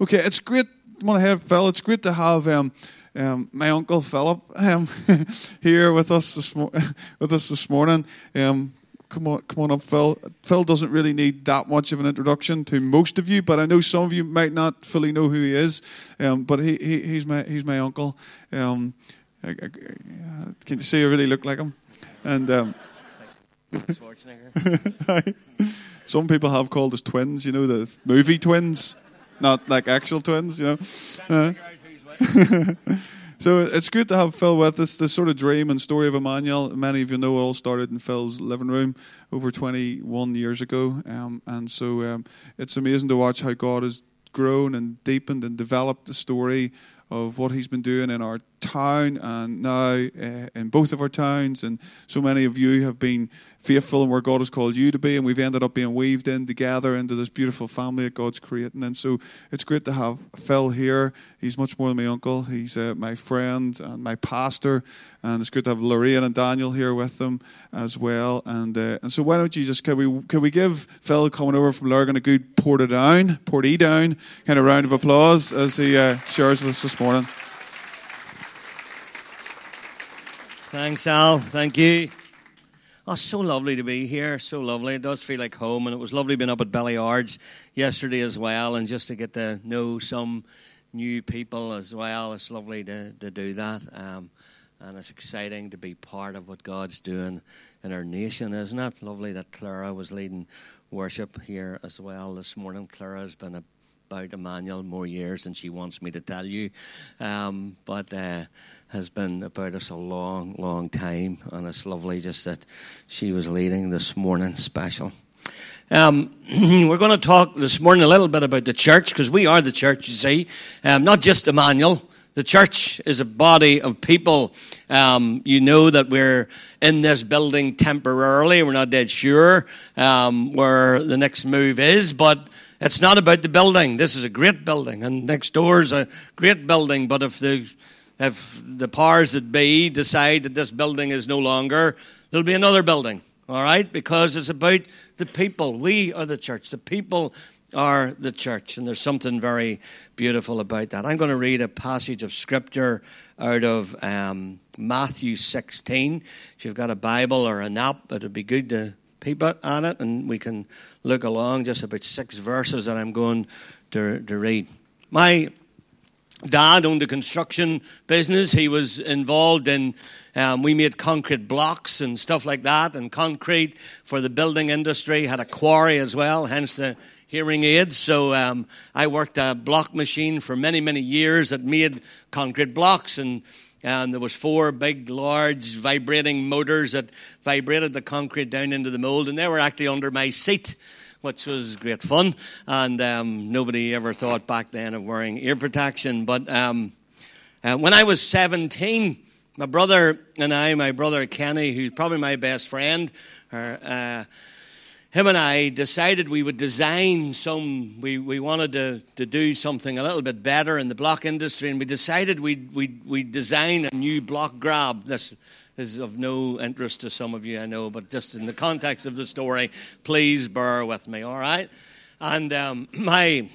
Okay, it's great. Want to have Phil? It's great to have um, um, my uncle Philip um, here with us this mo- with us this morning. Um, come on, come on up, Phil. Phil doesn't really need that much of an introduction to most of you, but I know some of you might not fully know who he is. Um, but he, he, he's my he's my uncle. Um, I, I, can you see I really look like him? And um, some people have called us twins. You know the movie twins, not like actual twins. You know. Uh, so it's good to have Phil with us. This sort of dream and story of Emmanuel. Many of you know it all started in Phil's living room over 21 years ago, um, and so um, it's amazing to watch how God has grown and deepened and developed the story of what he's been doing in our town and now uh, in both of our towns. And so many of you have been faithful in where God has called you to be, and we've ended up being weaved in together into this beautiful family that God's creating. And so it's great to have Phil here. He's much more than my uncle, he's uh, my friend and my pastor. And it's good to have Lorraine and Daniel here with them as well. And uh, and so why don't you just can we can we give Phil coming over from Lurgan a good porta down, porty down kind of round of applause as he shares with us this morning. Thanks, Al. Thank you. Oh, so lovely to be here. So lovely. It does feel like home. And it was lovely being up at Bellyards yesterday as well. And just to get to know some new people as well. It's lovely to, to do that. Um, and it's exciting to be part of what God's doing in our nation, isn't it? Lovely that Clara was leading worship here as well this morning. Clara has been about Emmanuel more years than she wants me to tell you. Um, but. Uh, has been about us a long, long time, and it's lovely just that she was leading this morning special. Um, we're going to talk this morning a little bit about the church because we are the church, you see, um, not just Emmanuel. The church is a body of people. Um, you know that we're in this building temporarily. We're not dead sure um, where the next move is, but it's not about the building. This is a great building, and next door is a great building. But if the if the powers that be decide that this building is no longer, there'll be another building, all right? Because it's about the people. We are the church. The people are the church. And there's something very beautiful about that. I'm going to read a passage of scripture out of um, Matthew 16. If you've got a Bible or an app, it would be good to peep at it and we can look along just about six verses that I'm going to, to read. My dad owned a construction business. He was involved in, um, we made concrete blocks and stuff like that, and concrete for the building industry. Had a quarry as well, hence the hearing aids. So um, I worked a block machine for many, many years that made concrete blocks, and and there was four big, large, vibrating motors that vibrated the concrete down into the mold, and they were actually under my seat which was great fun. And um, nobody ever thought back then of wearing ear protection. But um, uh, when I was 17, my brother and I, my brother Kenny, who's probably my best friend, or, uh, him and I decided we would design some, we, we wanted to, to do something a little bit better in the block industry, and we decided we'd, we'd, we'd design a new block grab. This is of no interest to some of you, I know, but just in the context of the story, please bear with me, all right? And um, my,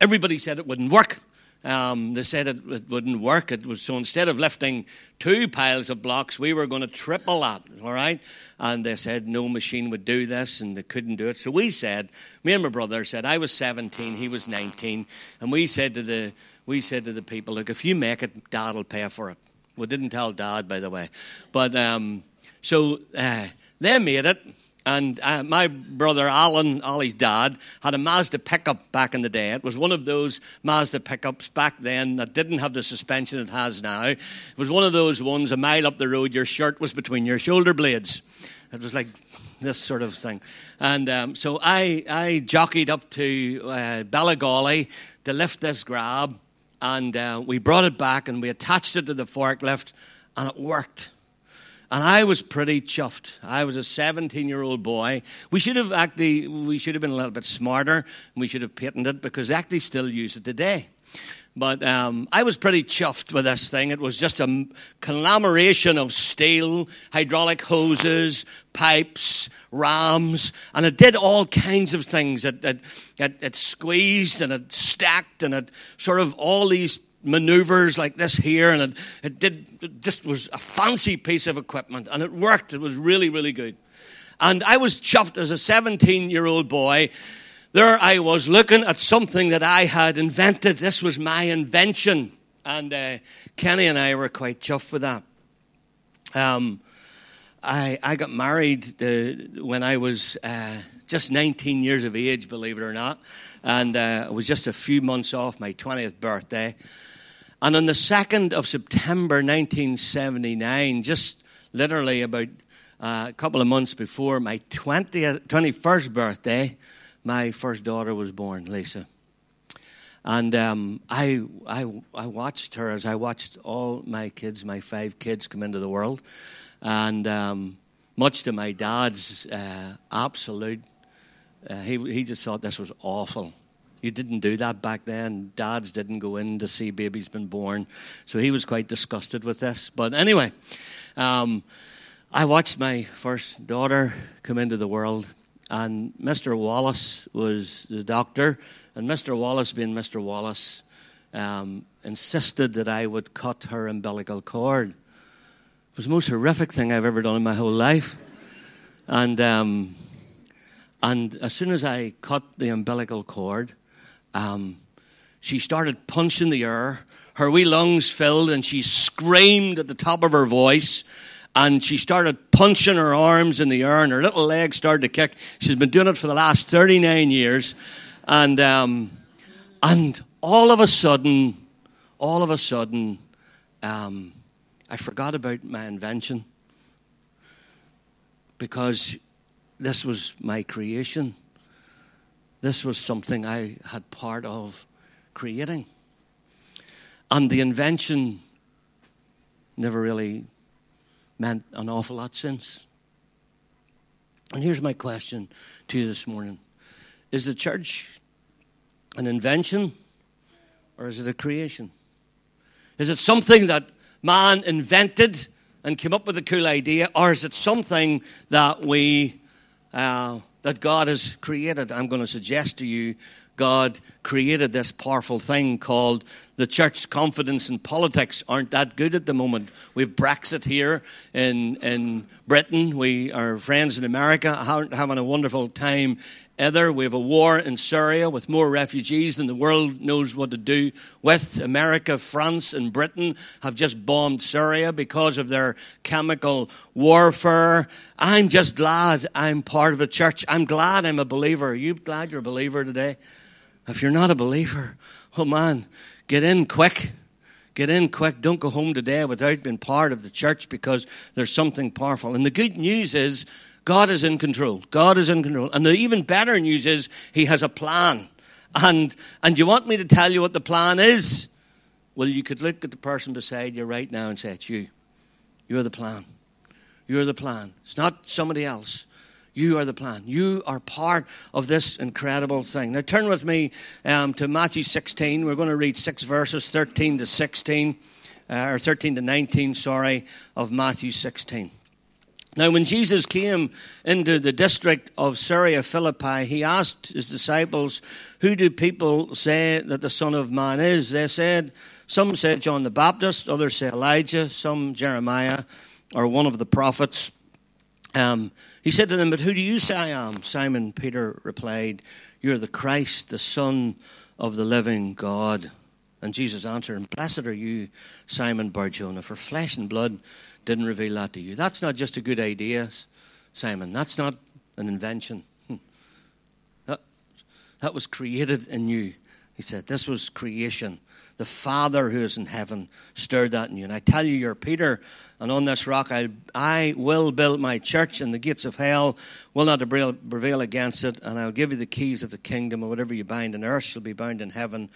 everybody said it wouldn't work. Um, they said it, it, wouldn't work. It was so instead of lifting two piles of blocks, we were going to triple that. All right, and they said no machine would do this, and they couldn't do it. So we said, me and my brother said, I was 17, he was 19, and we said to the we said to the people, look, if you make it, Dad will pay for it. We didn't tell Dad, by the way. But um, so uh, they made it. And uh, my brother Alan, Ollie's dad, had a Mazda pickup back in the day. It was one of those Mazda pickups back then that didn't have the suspension it has now. It was one of those ones a mile up the road, your shirt was between your shoulder blades. It was like this sort of thing. And um, so I, I jockeyed up to uh, to lift this grab and uh, we brought it back and we attached it to the forklift, and it worked. And I was pretty chuffed. I was a 17 year old boy. We should have actually, we should have been a little bit smarter. We should have patented it because they actually still use it today. But um, I was pretty chuffed with this thing. It was just a conglomeration of steel, hydraulic hoses, pipes, rams, and it did all kinds of things. It, it, it, it squeezed and it stacked and it sort of all these maneuvers like this here, and it, it did it just was a fancy piece of equipment, and it worked. It was really, really good. And I was chuffed as a 17 year old boy. There I was looking at something that I had invented. This was my invention. And uh, Kenny and I were quite chuffed with that. Um, I, I got married uh, when I was uh, just 19 years of age, believe it or not. And uh, it was just a few months off my 20th birthday. And on the 2nd of September 1979, just literally about uh, a couple of months before my 20th, 21st birthday, my first daughter was born, Lisa. And um, I, I, I watched her as I watched all my kids, my five kids, come into the world. And um, much to my dad's uh, absolute, uh, he, he just thought this was awful. You didn't do that back then. Dads didn't go in to see babies been born. So he was quite disgusted with this. But anyway, um, I watched my first daughter come into the world, and Mr. Wallace was the doctor, and Mr. Wallace, being Mr. Wallace, um, insisted that I would cut her umbilical cord. It was the most horrific thing I've ever done in my whole life. And, um, and as soon as I cut the umbilical cord, um, she started punching the air. Her wee lungs filled, and she screamed at the top of her voice. And she started punching her arms in the air, and her little legs started to kick. She's been doing it for the last 39 years. And, um, and all of a sudden, all of a sudden, um, I forgot about my invention because this was my creation. This was something I had part of creating. And the invention never really meant an awful lot since. And here's my question to you this morning Is the church an invention or is it a creation? Is it something that man invented and came up with a cool idea, or is it something that we uh, that God has created. I'm going to suggest to you God created this powerful thing called the church. Confidence in politics aren't that good at the moment. We've Brexit here in, in Britain. We are friends in America are having a wonderful time either. We have a war in Syria with more refugees than the world knows what to do with. America, France, and Britain have just bombed Syria because of their chemical warfare. I'm just glad I'm part of a church. I'm glad I'm a believer. Are you glad you're a believer today? If you're not a believer, oh man, get in quick. Get in quick. Don't go home today without being part of the church because there's something powerful. And the good news is God is in control. God is in control. And the even better news is He has a plan. And, and you want me to tell you what the plan is? Well, you could look at the person beside you right now and say, It's you. You're the plan. You're the plan. It's not somebody else. You are the plan. You are part of this incredible thing. Now, turn with me um, to Matthew 16. We're going to read six verses, 13 to 16, uh, or 13 to 19, sorry, of Matthew 16. Now, when Jesus came into the district of Caesarea Philippi, he asked his disciples, Who do people say that the Son of Man is? They said, Some say John the Baptist, others say Elijah, some Jeremiah, or one of the prophets. Um, he said to them, But who do you say I am? Simon Peter replied, You're the Christ, the Son of the living God. And Jesus answered, Blessed are you, Simon Barjona, for flesh and blood didn't reveal that to you. That's not just a good idea, Simon. That's not an invention. Hmm. That, that was created in you. He said, This was creation. The Father who is in heaven stirred that in you. And I tell you, you're Peter, and on this rock I, I will build my church, and the gates of hell will not prevail against it. And I'll give you the keys of the kingdom, and whatever you bind on earth shall be bound in heaven.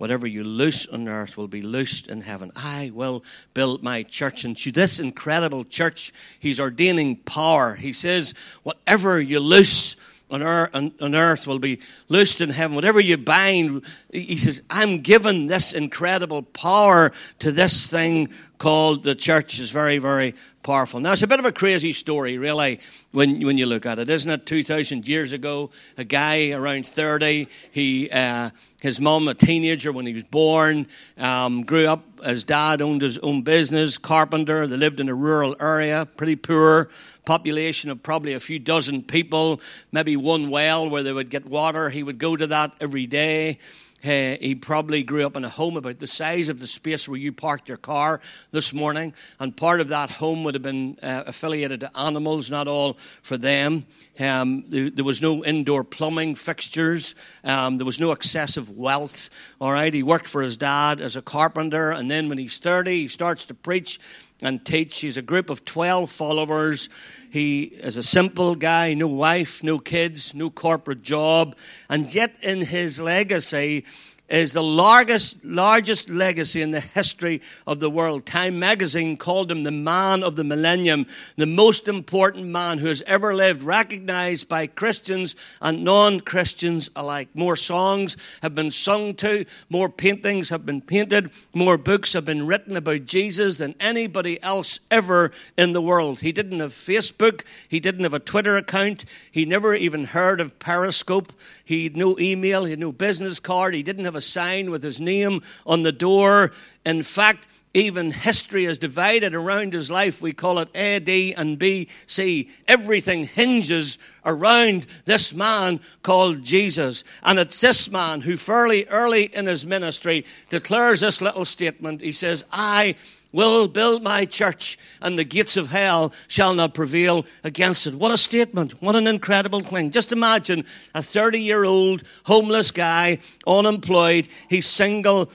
Whatever you loose on earth will be loosed in heaven. I will build my church. And to this incredible church, he's ordaining power. He says, whatever you loose on earth, will be loosed in heaven. Whatever you bind, he says, I'm given this incredible power to this thing called the church. is very, very powerful. Now, it's a bit of a crazy story, really, when, when you look at it, isn't it? 2,000 years ago, a guy around 30, he, uh, his mom, a teenager when he was born, um, grew up, his dad owned his own business, carpenter. They lived in a rural area, pretty poor population of probably a few dozen people, maybe one well where they would get water. He would go to that every day. Uh, he probably grew up in a home about the size of the space where you parked your car this morning, and part of that home would have been uh, affiliated to animals, not all for them. Um, there, there, was no indoor plumbing fixtures. Um, there was no excessive wealth. All right, he worked for his dad as a carpenter, and then when he's 30, he starts to preach and teach. He's a group of 12 followers. He is a simple guy, no wife, no kids, no corporate job. And yet, in his legacy, is the largest, largest legacy in the history of the world. Time magazine called him the man of the millennium, the most important man who has ever lived, recognized by Christians and non-Christians alike. More songs have been sung to, more paintings have been painted, more books have been written about Jesus than anybody else ever in the world. He didn't have Facebook, he didn't have a Twitter account, he never even heard of Periscope, he had no email, he had no business card, he didn't have a a sign with his name on the door. In fact, even history is divided around his life. We call it AD and BC. Everything hinges around this man called Jesus. And it's this man who fairly early in his ministry declares this little statement. He says, I will build my church, and the gates of hell shall not prevail against it. What a statement. What an incredible thing. Just imagine a 30 year old homeless guy, unemployed, he's single.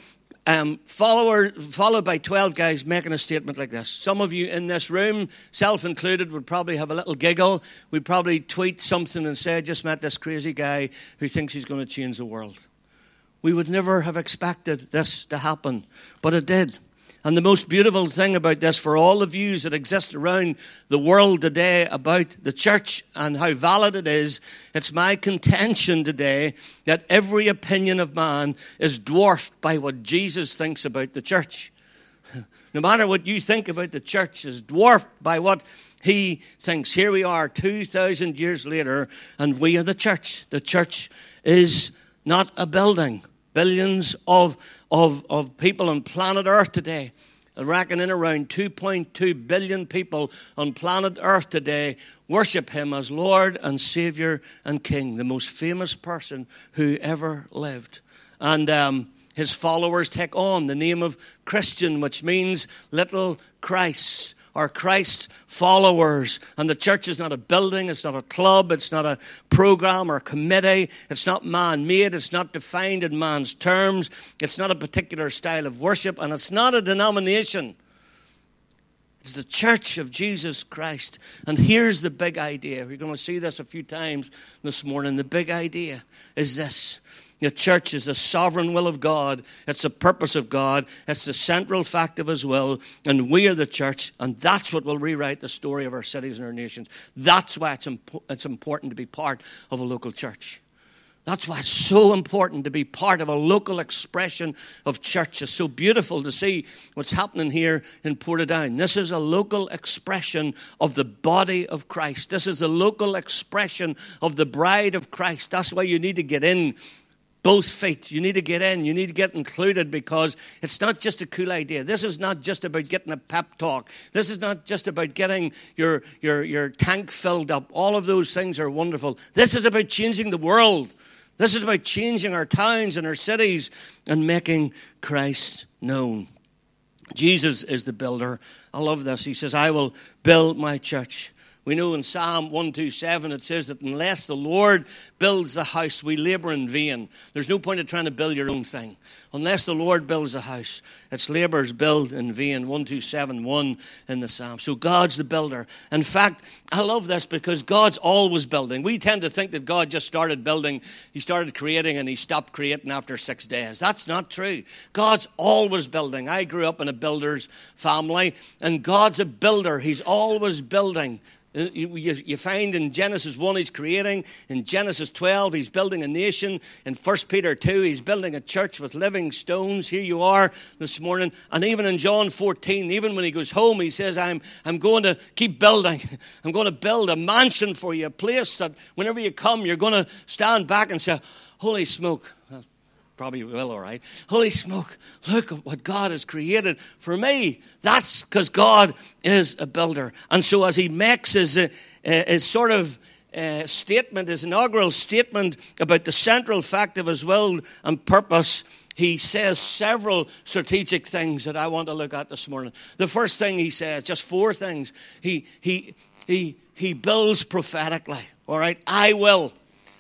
Um, follower, followed by 12 guys making a statement like this. Some of you in this room, self included, would probably have a little giggle. We'd probably tweet something and say, I just met this crazy guy who thinks he's going to change the world. We would never have expected this to happen, but it did. And the most beautiful thing about this for all the views that exist around the world today about the church and how valid it is, it's my contention today that every opinion of man is dwarfed by what Jesus thinks about the church. No matter what you think about the church is dwarfed by what he thinks. Here we are 2,000 years later, and we are the church. The church is not a building billions of, of, of people on planet Earth today. I reckon in around 2.2 billion people on planet Earth today worship Him as Lord and Savior and King, the most famous person who ever lived. And um, his followers take on the name of Christian, which means little Christ are Christ followers. And the church is not a building, it's not a club, it's not a program or a committee, it's not man made, it's not defined in man's terms, it's not a particular style of worship, and it's not a denomination. It's the church of Jesus Christ. And here's the big idea. We're going to see this a few times this morning. The big idea is this the church is the sovereign will of God. It's the purpose of God. It's the central fact of His will. And we are the church. And that's what will rewrite the story of our cities and our nations. That's why it's, impo- it's important to be part of a local church. That's why it's so important to be part of a local expression of church. It's so beautiful to see what's happening here in Portadown. This is a local expression of the body of Christ. This is a local expression of the bride of Christ. That's why you need to get in both feet. You need to get in. You need to get included because it's not just a cool idea. This is not just about getting a pep talk. This is not just about getting your, your, your tank filled up. All of those things are wonderful. This is about changing the world. This is about changing our towns and our cities and making Christ known. Jesus is the builder. I love this. He says, I will build my church we know in Psalm 127 it says that unless the Lord builds the house, we labor in vain. There's no point in trying to build your own thing. Unless the Lord builds a house, its laborers build in vain. 1271 in the Psalm. So God's the builder. In fact, I love this because God's always building. We tend to think that God just started building, He started creating, and He stopped creating after six days. That's not true. God's always building. I grew up in a builder's family, and God's a builder. He's always building Uh, you, you, find in Genesis 1 he's creating, in Genesis 12 he's building a nation, in 1 Peter 2 he's building a church with living stones. Here you are this morning. And even in John 14, even when he goes home, he says, I'm, I'm going to keep building. I'm going to build a mansion for you, a place that whenever you come, you're going to stand back and say, Holy smoke, Probably will, all right. Holy smoke, look at what God has created for me. That's because God is a builder. And so as he makes his, uh, his sort of uh, statement, his inaugural statement about the central fact of his will and purpose, he says several strategic things that I want to look at this morning. The first thing he says, just four things, he, he, he, he builds prophetically, all right? I will.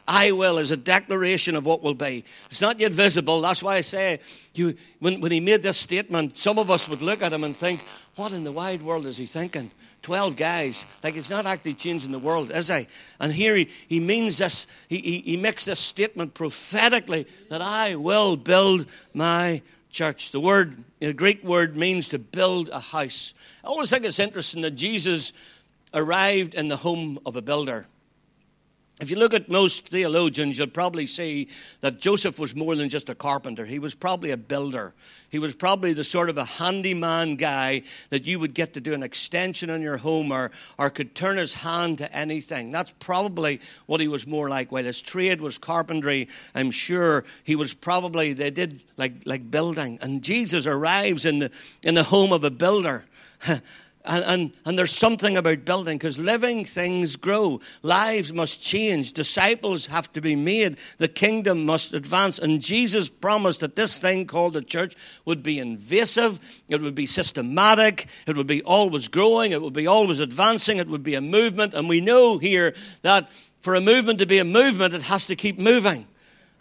I will is a declaration of what will be. It's not yet visible. That's why I say, you, when, when he made this statement, some of us would look at him and think, what in the wide world is he thinking? 12 guys. Like, it's not actually changing the world, is he? And here he, he means this, he, he, he makes this statement prophetically that I will build my church. The word, the Greek word means to build a house. I always think it's interesting that Jesus arrived in the home of a builder. If you look at most theologians, you'll probably see that Joseph was more than just a carpenter. He was probably a builder. He was probably the sort of a handyman guy that you would get to do an extension on your home or, or could turn his hand to anything. That's probably what he was more like. While his trade was carpentry, I'm sure he was probably, they did like, like building. And Jesus arrives in the, in the home of a builder. And, and, and, there's something about building because living things grow. Lives must change. Disciples have to be made. The kingdom must advance. And Jesus promised that this thing called the church would be invasive, it would be systematic, it would be always growing, it would be always advancing, it would be a movement. And we know here that for a movement to be a movement, it has to keep moving.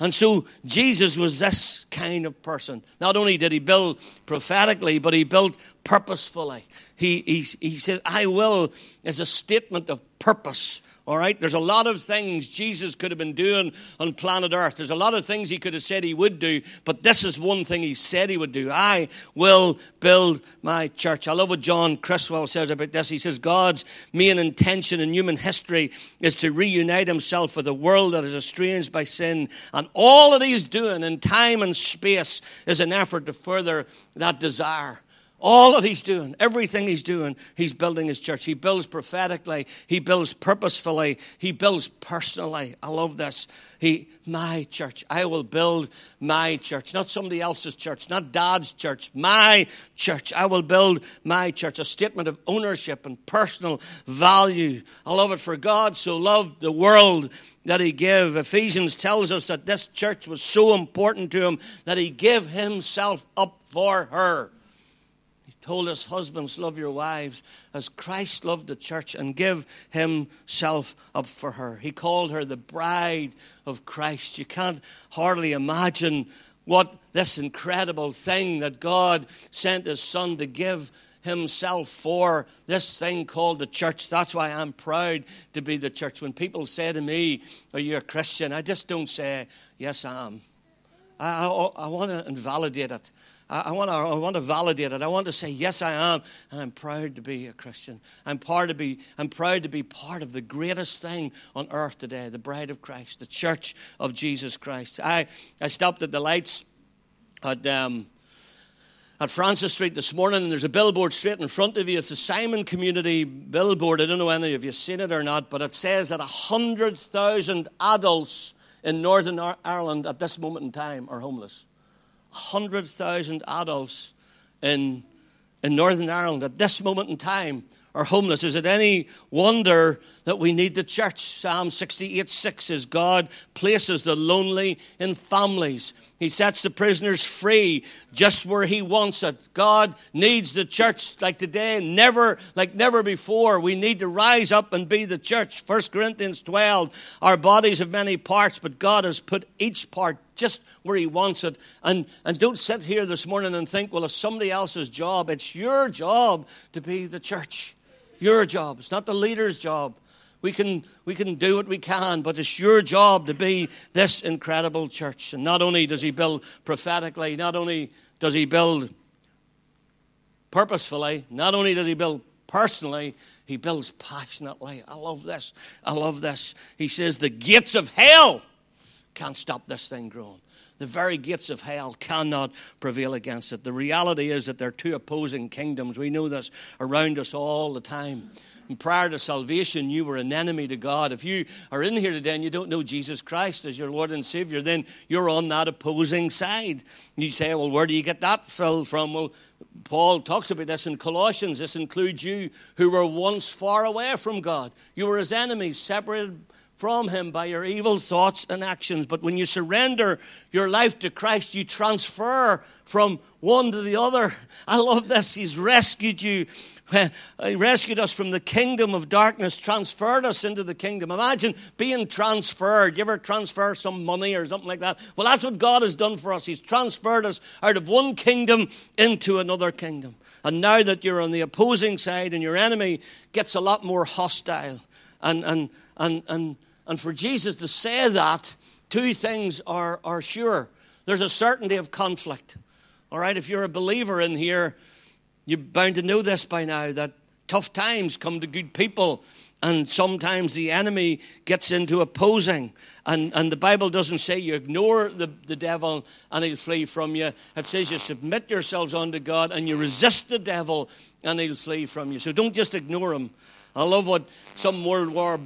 And so Jesus was this kind of person. Not only did he build prophetically, but he built purposefully. He, he, he said, I will, as a statement of purpose. All right? There's a lot of things Jesus could have been doing on planet Earth. There's a lot of things he could have said he would do, but this is one thing he said he would do. I will build my church. I love what John Criswell says about this. He says, God's main intention in human history is to reunite himself with a world that is estranged by sin. And all that he's doing in time and space is an effort to further that desire. All that he's doing, everything he's doing, he's building his church. He builds prophetically, he builds purposefully, he builds personally. I love this. He, my church, I will build my church, not somebody else's church, not dad's church, my church. I will build my church. A statement of ownership and personal value. I love it. For God so loved the world that he gave. Ephesians tells us that this church was so important to him that he gave himself up for her told us, Husbands, love your wives as Christ loved the church and give himself up for her. He called her the bride of Christ. You can't hardly imagine what this incredible thing that God sent his son to give himself for this thing called the church. That's why I'm proud to be the church. When people say to me, Are you a Christian? I just don't say, Yes, I am. I, I, I want to invalidate it. I, want to, I want to validate it. I want to say, yes, I am, and I'm proud to be a Christian. I'm proud to be, I'm proud to be part of the greatest thing on earth today, the bride of Christ, the church of Jesus Christ. I, I stopped at the lights at, um, at Francis Street this morning, and there's a billboard straight in front of you. It's a Simon Community billboard. I don't know any of you seen it or not, but it says that 100,000 adults in Northern Ireland at this moment in time are homeless. 100,000 adults in, in Northern Ireland at this moment in time are homeless. Is it any wonder that we need the church? Psalm 68 6 says, God places the lonely in families. He sets the prisoners free just where He wants it. God needs the church like today, never, like never before. We need to rise up and be the church. 1 Corinthians 12, our bodies have many parts, but God has put each part just where He wants it. And, and don't sit here this morning and think, well, it's somebody else's job. It's your job to be the church. Your job. It's not the leader's job. We can, we can do what we can, but it's your job to be this incredible church. And not only does He build prophetically, not only does He build purposefully, not only does He build personally, He builds passionately. I love this. I love this. He says, The gates of hell can't stop this thing growing. The very gates of hell cannot prevail against it. The reality is that there are two opposing kingdoms. We know this around us all the time. And prior to salvation, you were an enemy to God. If you are in here today and you don't know Jesus Christ as your Lord and Savior, then you're on that opposing side. You say, well, where do you get that, Phil, from? Well, Paul talks about this in Colossians. This includes you who were once far away from God. You were his enemies, separated from him by your evil thoughts and actions. But when you surrender your life to Christ, you transfer from one to the other. I love this. He's rescued you he rescued us from the kingdom of darkness, transferred us into the kingdom. Imagine being transferred. You ever transfer some money or something like that? Well, that's what God has done for us. He's transferred us out of one kingdom into another kingdom. And now that you're on the opposing side and your enemy gets a lot more hostile. And, and, and, and, and for Jesus to say that, two things are, are sure. There's a certainty of conflict. All right, if you're a believer in here, you're bound to know this by now that tough times come to good people. And sometimes the enemy gets into opposing. And, and the Bible doesn't say you ignore the, the devil and he'll flee from you. It says you submit yourselves unto God and you resist the devil and he'll flee from you. So don't just ignore him. I love what some World War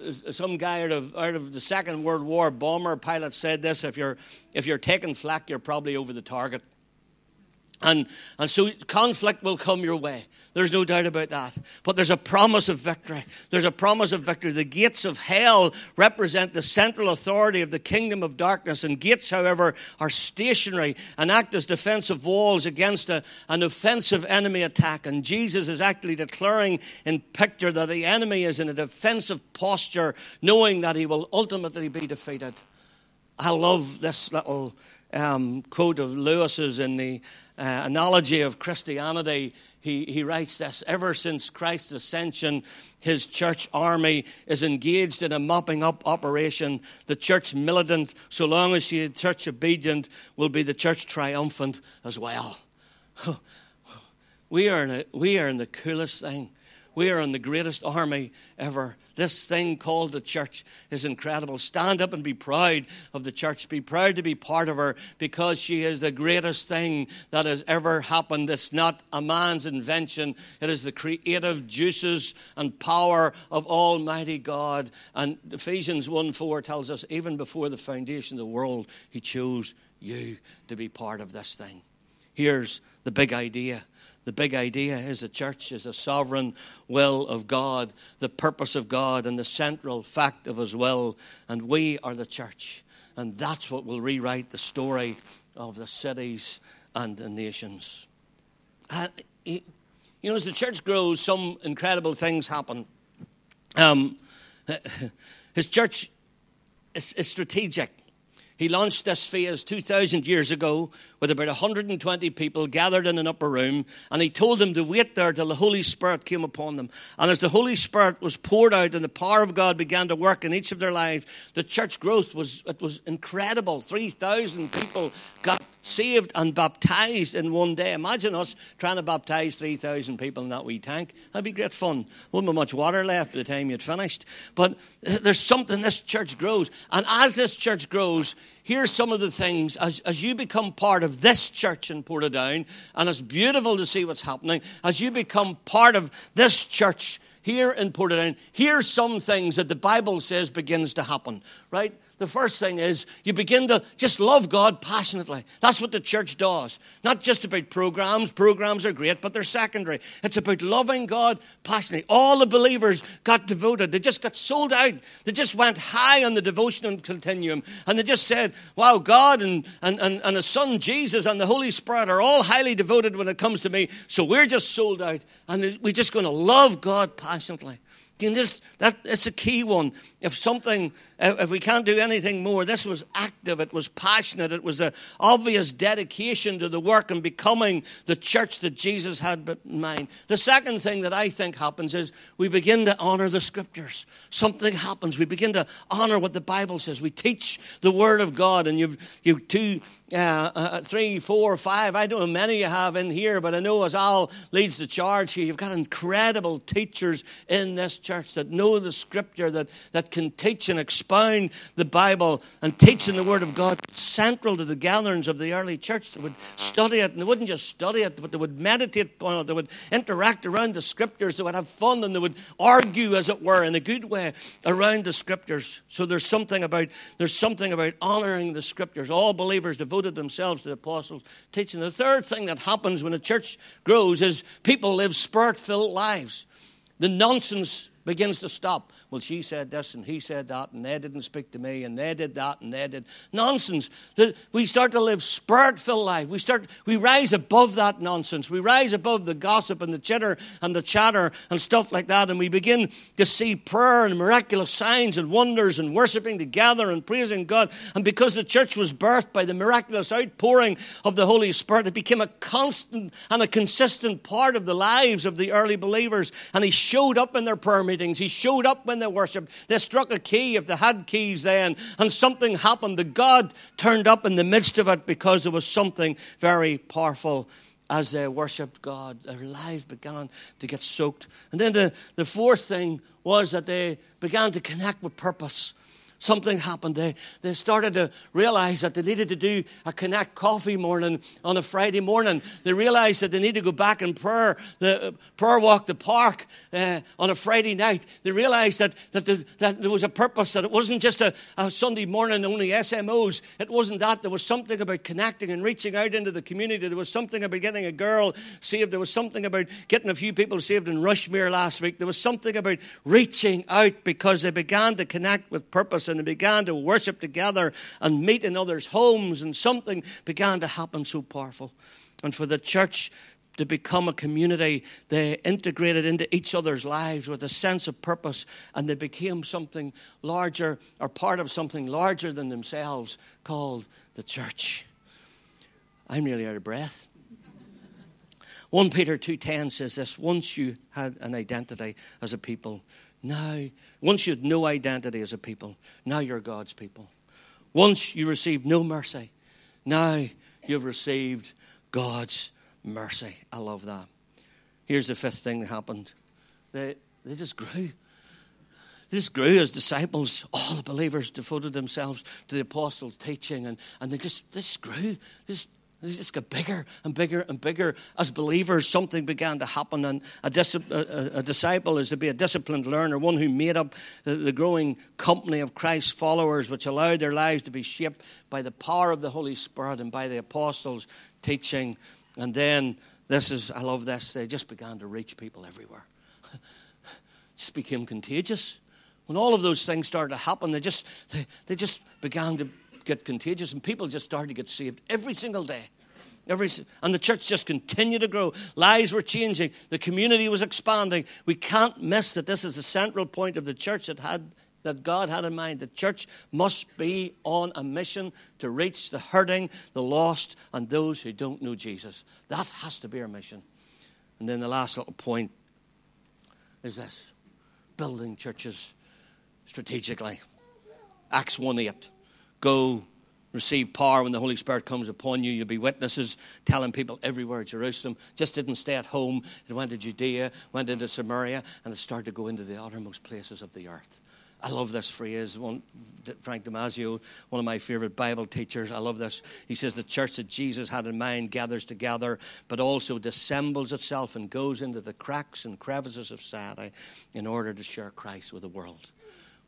Uh, some guy out of out of the Second World War bomber pilot said this: if you're if you're taking flak, you're probably over the target. And, and so conflict will come your way. There's no doubt about that. But there's a promise of victory. There's a promise of victory. The gates of hell represent the central authority of the kingdom of darkness. And gates, however, are stationary and act as defensive walls against a, an offensive enemy attack. And Jesus is actually declaring in picture that the enemy is in a defensive posture, knowing that he will ultimately be defeated. I love this little um, quote of Lewis's in the uh, analogy of Christianity. He, he writes this Ever since Christ's ascension, his church army is engaged in a mopping up operation. The church militant, so long as she is church obedient, will be the church triumphant as well. We are in, a, we are in the coolest thing. We are in the greatest army ever. This thing called the church is incredible. Stand up and be proud of the church. Be proud to be part of her because she is the greatest thing that has ever happened. It's not a man's invention, it is the creative juices and power of Almighty God. And Ephesians 1 4 tells us, even before the foundation of the world, He chose you to be part of this thing. Here's the big idea the big idea is the church is the sovereign will of God, the purpose of God, and the central fact of His will. And we are the church. And that's what will rewrite the story of the cities and the nations. And, you know, as the church grows, some incredible things happen. Um, his church is, is strategic. He launched this phase 2,000 years ago with about 120 people gathered in an upper room, and he told them to wait there till the Holy Spirit came upon them. And as the Holy Spirit was poured out and the power of God began to work in each of their lives, the church growth was, it was incredible. 3,000 people got saved and baptized in one day. Imagine us trying to baptize 3,000 people in that wee tank. That'd be great fun. Wouldn't be much water left by the time you'd finished. But there's something this church grows. And as this church grows, here's some of the things as, as you become part of this church in Portadown, and it's beautiful to see what's happening, as you become part of this church here in Portadown, here's some things that the Bible says begins to happen, right? the first thing is you begin to just love God passionately. That's what the church does. Not just about programs. Programs are great, but they're secondary. It's about loving God passionately. All the believers got devoted. They just got sold out. They just went high on the devotional continuum. And they just said, wow, God and, and, and, and His Son Jesus and the Holy Spirit are all highly devoted when it comes to me. So we're just sold out. And we're just going to love God passionately. You just, that, it's a key one. If something, if we can't do anything more, this was active, it was passionate, it was an obvious dedication to the work and becoming the church that Jesus had in mind. The second thing that I think happens is we begin to honor the scriptures. Something happens. We begin to honor what the Bible says. We teach the Word of God, and you've, you've two, uh, uh, three, four, five, I don't know many you have in here, but I know as Al leads the charge here, you've got incredible teachers in this church that know the scripture, that, that can teach and expound the Bible and teaching the Word of God, central to the gatherings of the early church. They would study it, and they wouldn't just study it, but they would meditate on it, they would interact around the scriptures, they would have fun, and they would argue, as it were, in a good way around the scriptures. So there's something about there's something about honoring the scriptures. All believers devoted themselves to the apostles' teaching. The third thing that happens when a church grows is people live spirit-filled lives. The nonsense begins to stop. Well, she said this and he said that, and they didn't speak to me, and they did that, and they did. Nonsense. We start to live spirit filled life. We start we rise above that nonsense. We rise above the gossip and the chitter and the chatter and stuff like that, and we begin to see prayer and miraculous signs and wonders and worshiping together and praising God. And because the church was birthed by the miraculous outpouring of the Holy Spirit, it became a constant and a consistent part of the lives of the early believers. And he showed up in their prayer meetings meetings. He showed up when they worshiped. They struck a key if they had keys then, and something happened. The God turned up in the midst of it because there was something very powerful as they worshipped God. Their lives began to get soaked. And then the, the fourth thing was that they began to connect with purpose something happened. They, they started to realize that they needed to do a Connect Coffee morning on a Friday morning. They realized that they need to go back and prayer, the, prayer walk the park uh, on a Friday night. They realized that, that, the, that there was a purpose, that it wasn't just a, a Sunday morning, only SMOs. It wasn't that. There was something about connecting and reaching out into the community. There was something about getting a girl saved. There was something about getting a few people saved in Rushmere last week. There was something about reaching out because they began to connect with purpose and they began to worship together and meet in others' homes, and something began to happen so powerful. And for the church to become a community, they integrated into each other's lives with a sense of purpose, and they became something larger or part of something larger than themselves called the church. I'm nearly out of breath. 1 Peter 2:10 says this, once you had an identity as a people, now, once you had no identity as a people, now you're God's people. Once you received no mercy, now you've received God's mercy. I love that. Here's the fifth thing that happened they, they just grew. Just grew as disciples. All the believers devoted themselves to the apostles' teaching, and, and they just, just grew. Just they just got bigger and bigger and bigger. As believers, something began to happen, and a, dis- a, a disciple is to be a disciplined learner, one who made up the, the, growing company of Christ's followers, which allowed their lives to be shaped by the power of the Holy Spirit and by the apostles' teaching. And then, this is, I love this, they just began to reach people everywhere. just became contagious. When all of those things started to happen, they just, they, they just began to get contagious, and people just started to get saved every single day. Every, and the church just continued to grow. Lives were changing. The community was expanding. We can't miss that this is the central point of the church that had that God had in mind. The church must be on a mission to reach the hurting, the lost, and those who don't know Jesus. That has to be our mission. And then the last little point is this building churches strategically. Acts 1 8. Go receive power when the Holy Spirit comes upon you. You'll be witnesses, telling people everywhere Jerusalem. Just didn't stay at home. It went to Judea, went into Samaria, and it started to go into the uttermost places of the earth. I love this phrase. One, Frank Damazio, one of my favorite Bible teachers, I love this. He says, The church that Jesus had in mind gathers together, but also dissembles itself and goes into the cracks and crevices of society in order to share Christ with the world.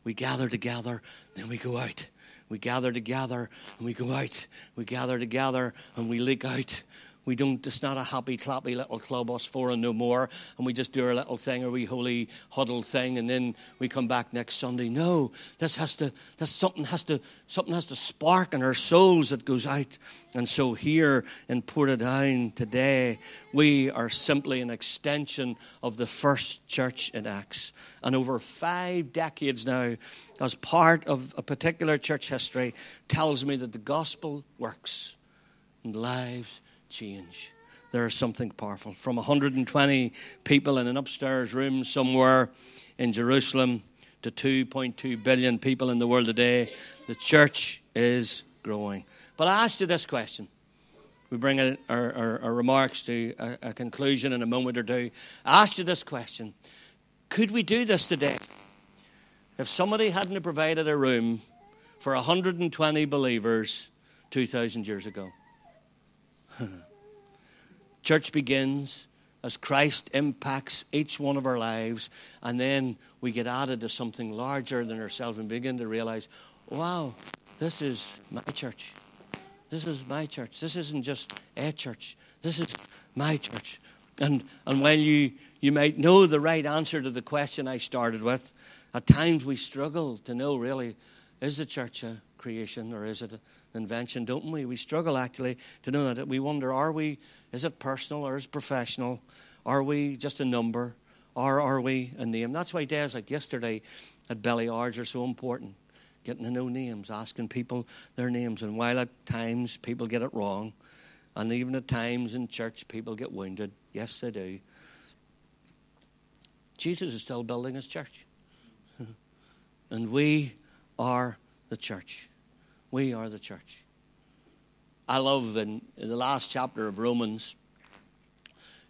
We gather together, then we go out we gather together and we go out. We gather together and we leak out. We don't, it's not a happy, clappy little club, us four and no more, and we just do our little thing, or we holy huddle thing, and then we come back next Sunday. No, this has to, this something has to, something has to spark in our souls that goes out. And so here in Portadown today, we are simply an extension of the first church in Acts. And over five decades now, as part of a particular church history, tells me that the gospel works and lives change. There is something powerful. From 120 people in an upstairs room somewhere in Jerusalem to 2.2 billion people in the world today, the church is growing. But I asked you this question. We bring our, our, our remarks to a, a conclusion in a moment or two. I asked you this question Could we do this today? If somebody hadn't provided a room for 120 believers 2,000 years ago, Church begins as Christ impacts each one of our lives, and then we get added to something larger than ourselves and begin to realize, wow, this is my church. This is my church. This isn't just a church. This is my church. And, and while you, you might know the right answer to the question I started with, at times we struggle to know really is the church a creation or is it a invention, don't we? We struggle actually to know that. We wonder, are we, is it personal or is it professional? Are we just a number or are we a name? That's why days like yesterday at Belliards are so important. Getting to know names, asking people their names. And while at times people get it wrong, and even at times in church people get wounded, yes, they do. Jesus is still building his church. and we are the church. We are the church. I love in, in, the last chapter of Romans,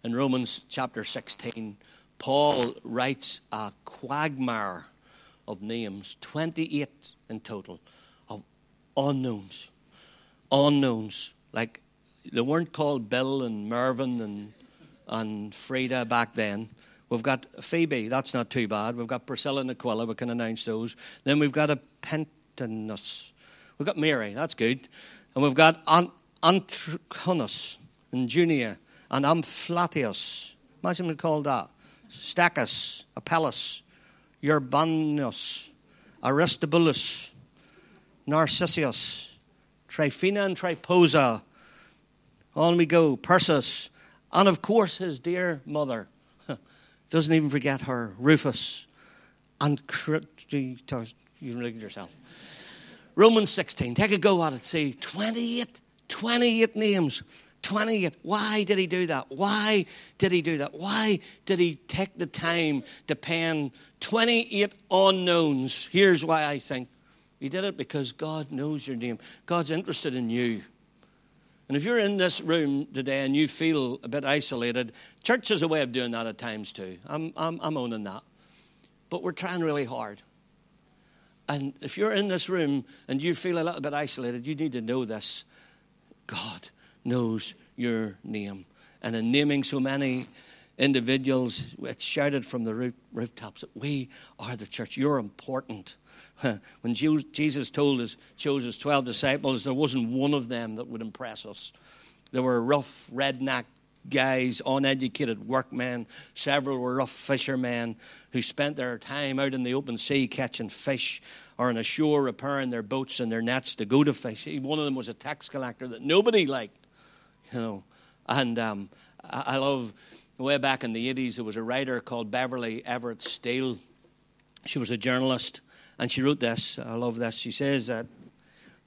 in Romans chapter 16, Paul writes a quagmire of names, 28 in total, of unknowns. Unknowns. Like they weren't called Bill and Mervyn and, and Frida back then. We've got Phoebe, that's not too bad. We've got Priscilla and Aquila, we can announce those. Then we've got a Pentanus. We've got Mary, that's good. And we've got Ant- Antruconus and Junia and Amphilatius. Imagine we called that. Stachys, Apelles, Urbanus, Aristobulus, Narcissus, Tryphena and Tryposa. On we go. Persis. And of course, his dear mother. Doesn't even forget her. Rufus. And you look at yourself. Romans 16. Take a go at it. See, 28, 28 names. 28. Why did he do that? Why did he do that? Why did he take the time to pen 28 unknowns? Here's why I think. He did it because God knows your name. God's interested in you. And if you're in this room today and you feel a bit isolated, church is a way of doing that at times too. I'm, I'm, I'm owning that. But we're trying really hard. And if you're in this room and you feel a little bit isolated, you need to know this God knows your name. And in naming so many individuals, it's shouted from the rooftops that we are the church. You're important. When Jesus told his, chose his 12 disciples, there wasn't one of them that would impress us. There were rough, redneck guys, uneducated workmen. Several were rough fishermen who spent their time out in the open sea catching fish or on the shore repairing their boats and their nets to go to fish. One of them was a tax collector that nobody liked, you know. And um, I love way back in the 80s, there was a writer called Beverly Everett Steele. She was a journalist, and she wrote this. I love this. She says that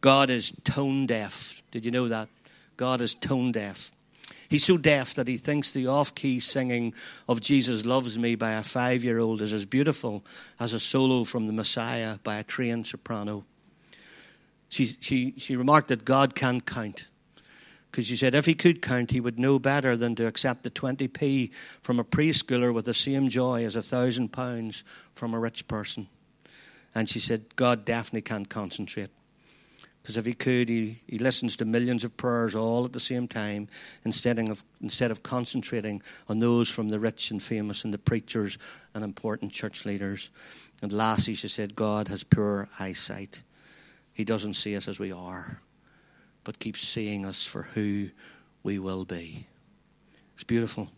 God is tone deaf. Did you know that? God is tone deaf. He's so deaf that he thinks the off key singing of Jesus Loves Me by a five year old is as beautiful as a solo from the Messiah by a trained soprano. She, she, she remarked that God can't count. Because she said if he could count, he would know better than to accept the 20p from a preschooler with the same joy as a thousand pounds from a rich person. And she said, God definitely can't concentrate. Because if he could, he, he listens to millions of prayers all at the same time instead of, instead of concentrating on those from the rich and famous and the preachers and important church leaders. And lastly, she said, God has poor eyesight. He doesn't see us as we are, but keeps seeing us for who we will be. It's beautiful.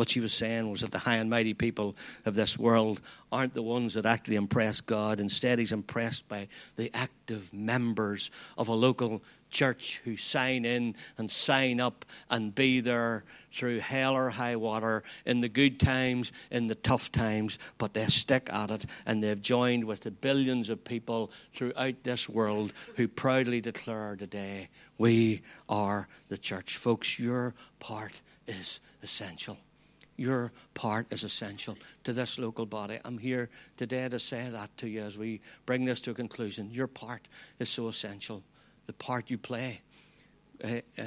What she was saying was that the high and mighty people of this world aren't the ones that actually impress God. Instead, He's impressed by the active members of a local church who sign in and sign up and be there through hell or high water in the good times, in the tough times, but they stick at it and they've joined with the billions of people throughout this world who proudly declare today, We are the church. Folks, your part is essential your part is essential to this local body. I'm here today to say that to you as we bring this to a conclusion. Your part is so essential, the part you play. Uh, uh,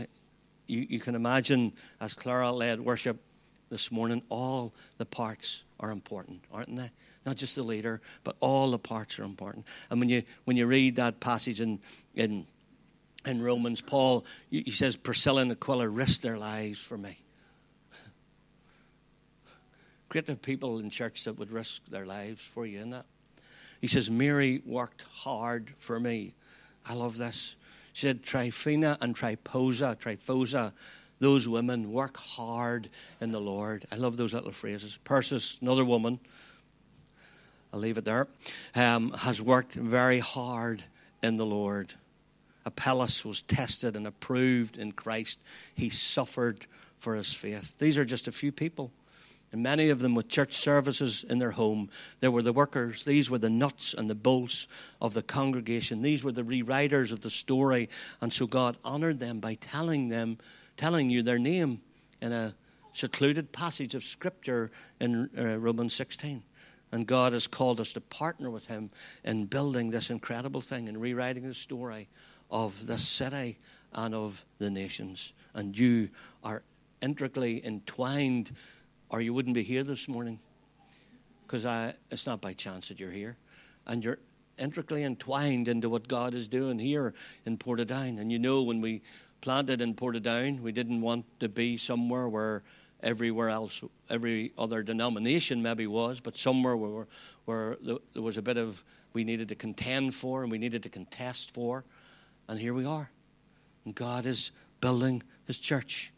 you, you can imagine as Clara led worship this morning, all the parts are important, aren't they? Not just the leader, but all the parts are important. And when you when you read that passage in in in Romans, Paul he says Priscilla and Aquila risked their lives for me. Great to have people in church that would risk their lives for you in that. He says, Mary worked hard for me. I love this. She said, Tryphena and Tryposa, Tryphosa, those women work hard in the Lord. I love those little phrases. Persis, another woman, I'll leave it there, um, has worked very hard in the Lord. Apelles was tested and approved in Christ. He suffered for his faith. These are just a few people and many of them with church services in their home. There were the workers. These were the nuts and the bolts of the congregation. These were the rewriters of the story. And so God honored them by telling them, telling you their name in a secluded passage of Scripture in uh, Romans 16. And God has called us to partner with Him in building this incredible thing and rewriting the story of the city and of the nations. And you are intricately entwined or you wouldn't be here this morning. Because it's not by chance that you're here. And you're intricately entwined into what God is doing here in Portadown. And you know, when we planted in Portadown, we didn't want to be somewhere where everywhere else, every other denomination maybe was, but somewhere where, where there was a bit of we needed to contend for and we needed to contest for. And here we are. And God is building his church.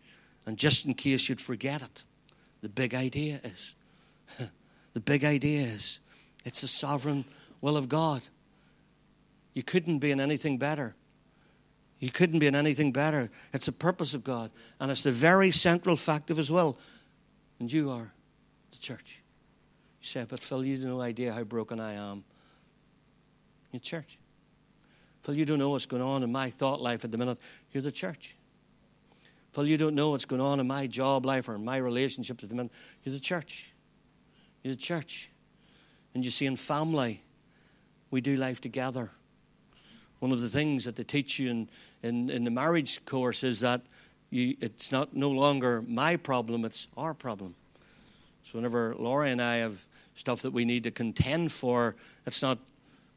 And just in case you'd forget it, the big idea is. the big idea is it's the sovereign will of God. You couldn't be in anything better. You couldn't be in anything better. It's the purpose of God, and it's the very central fact of His will. And you are the church. You say, but Phil, you have no idea how broken I am. You're church. Phil, you don't know what's going on in my thought life at the minute. You're the church. Phil, you don't know what's going on in my job life or in my relationships at the minute. You're the church. You're the church. And you see, in family, we do life together. One of the things that they teach you in, in, in the marriage course is that you, it's not no longer my problem, it's our problem. So whenever Laurie and I have stuff that we need to contend for, it's not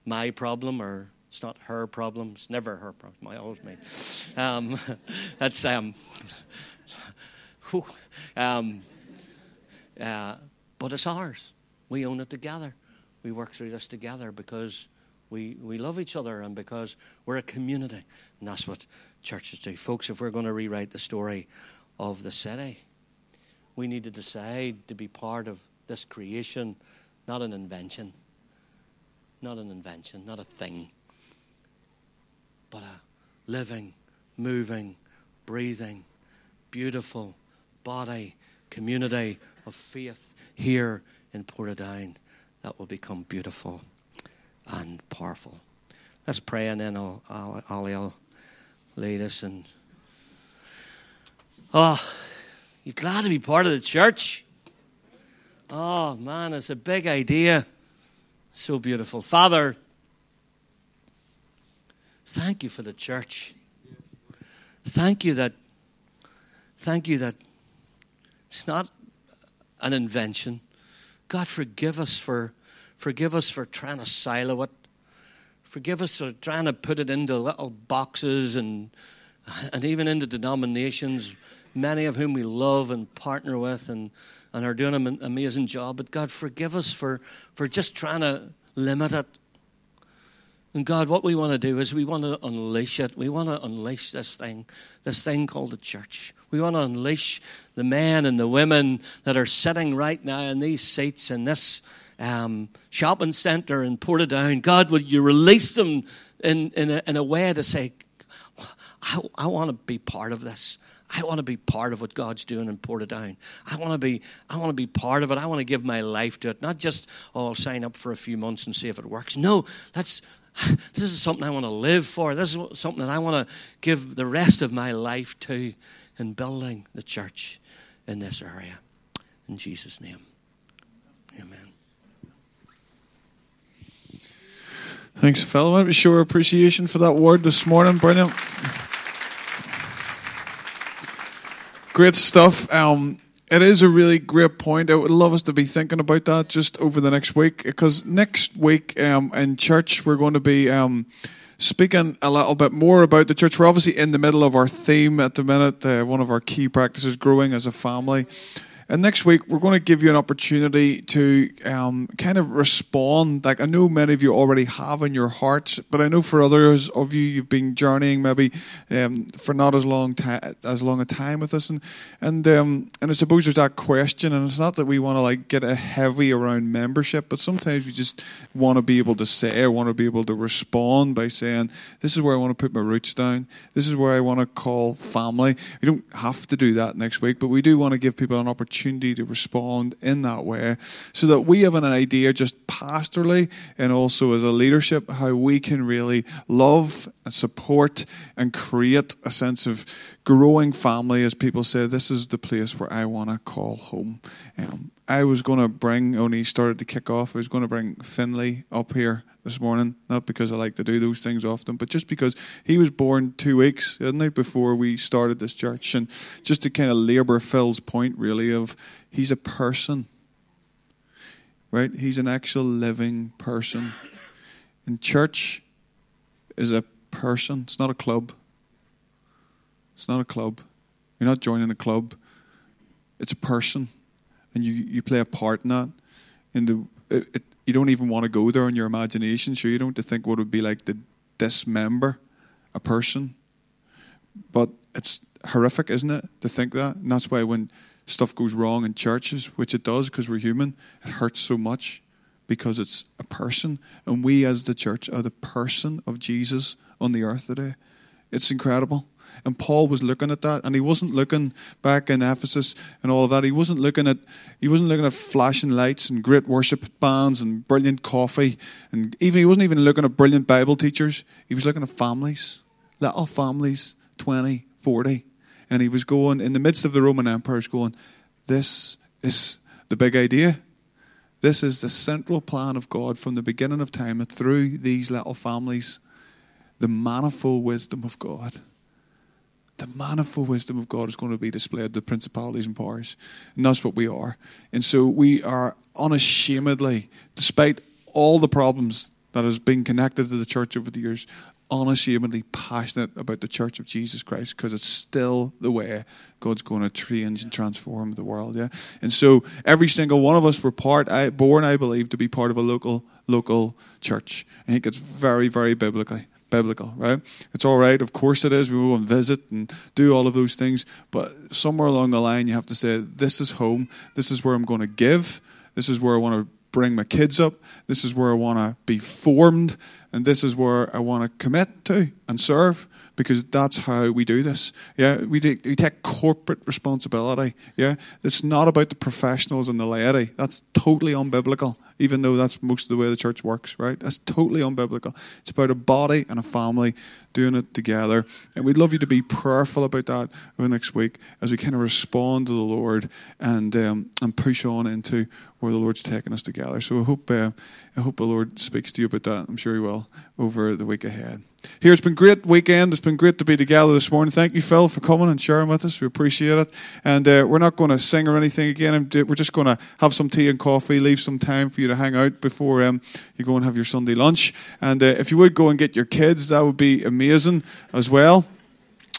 my problem or it's not her problem. It's never her problem. I always me. Um, that's um, um, uh, but it's ours. We own it together. We work through this together because we, we love each other and because we're a community. And that's what churches do. Folks, if we're going to rewrite the story of the city, we need to decide to be part of this creation, not an invention. Not an invention, not a thing but a living, moving, breathing, beautiful body, community of faith here in Portadown that will become beautiful and powerful. Let's pray and then I'll, I'll, I'll lead us. And oh, you're glad to be part of the church. Oh man, it's a big idea. So beautiful. Father, Thank you for the church. Thank you that thank you that it's not an invention. God forgive us for forgive us for trying to silo it. Forgive us for trying to put it into little boxes and and even into denominations, many of whom we love and partner with and, and are doing an amazing job. But God, forgive us for, for just trying to limit it And God, what we want to do is we want to unleash it. We want to unleash this thing, this thing called the church. We want to unleash the men and the women that are sitting right now in these seats in this um, shopping centre in Portadown. God, would you release them in, in, a, in a way to say, I, I want to be part of this. I want to be part of what God's doing in Portadown. I want to be, I want to be part of it. I want to give my life to it. Not just, oh, I'll sign up for a few months and see if it works. No, that's, this is something I want to live for. This is something that I want to give the rest of my life to in building the church in this area. In Jesus' name. Amen. Thanks, Phil. I want to show our appreciation for that word this morning. Brilliant. Great stuff. Um, it is a really great point. I would love us to be thinking about that just over the next week because next week um, in church we're going to be um, speaking a little bit more about the church. We're obviously in the middle of our theme at the minute, uh, one of our key practices, growing as a family. And next week, we're going to give you an opportunity to um, kind of respond. Like I know many of you already have in your hearts, but I know for others of you, you've been journeying maybe um, for not as long ta- as long a time with us, and and um, and I suppose there's that question, and it's not that we want to like get a heavy around membership, but sometimes we just want to be able to say, I want to be able to respond by saying, "This is where I want to put my roots down. This is where I want to call family." You don't have to do that next week, but we do want to give people an opportunity opportunity to respond in that way so that we have an idea just pastorally and also as a leadership how we can really love and support and create a sense of growing family as people say this is the place where I want to call home. Um, I was going to bring, only started to kick off, I was going to bring Finley up here this morning, not because I like to do those things often, but just because he was born two weeks, didn't he, before we started this church. And just to kind of labour Phil's point, really, of he's a person, right? He's an actual living person. And church is a person, it's not a club. It's not a club. You're not joining a club. It's a person and you, you play a part in that. In the it, it, you don't even want to go there in your imagination. Sure, you don't to think what it would be like to dismember a person, but it's horrific, isn't it, to think that? And that's why when stuff goes wrong in churches, which it does because we're human, it hurts so much because it's a person, and we as the church are the person of Jesus on the earth today. It's incredible. And Paul was looking at that, and he wasn't looking back in Ephesus and all of that. He wasn't looking at he wasn't looking at flashing lights and great worship bands and brilliant coffee, and even he wasn't even looking at brilliant Bible teachers. He was looking at families, little families, 20, 40. and he was going in the midst of the Roman Empire. going, this is the big idea. This is the central plan of God from the beginning of time and through these little families, the manifold wisdom of God the manifold wisdom of God is going to be displayed to principalities and powers. And that's what we are. And so we are unashamedly, despite all the problems that has been connected to the church over the years, unashamedly passionate about the church of Jesus Christ because it's still the way God's going to change and transform the world. Yeah. And so every single one of us were part, born, I believe, to be part of a local, local church. I think it's very, very biblically biblical, right? It's all right, of course it is. We will visit and do all of those things, but somewhere along the line, you have to say, This is home. This is where I'm going to give. This is where I want to bring my kids up. This is where I want to be formed. And this is where I want to commit to and serve because that's how we do this. Yeah, we, do, we take corporate responsibility. Yeah, it's not about the professionals and the laity. That's totally unbiblical even though that's most of the way the church works, right? That's totally unbiblical. It's about a body and a family doing it together. And we'd love you to be prayerful about that over next week as we kind of respond to the Lord and um, and push on into where the Lord's taking us together. So I hope uh, I hope the Lord speaks to you about that. I'm sure He will over the week ahead. Here, it's been great weekend. It's been great to be together this morning. Thank you, Phil, for coming and sharing with us. We appreciate it. And uh, we're not going to sing or anything again. We're just going to have some tea and coffee, leave some time for you to hang out before um, you go and have your Sunday lunch. And uh, if you would go and get your kids, that would be amazing as well.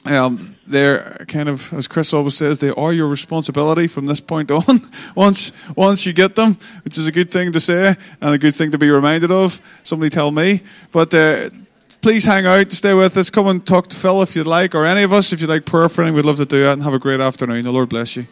Um, they're kind of, as Chris always says, they are your responsibility from this point on. once, once you get them, which is a good thing to say and a good thing to be reminded of. Somebody tell me, but uh, please hang out, stay with us, come and talk to Phil if you'd like, or any of us if you'd like prayer for him. We'd love to do that and have a great afternoon. The Lord bless you.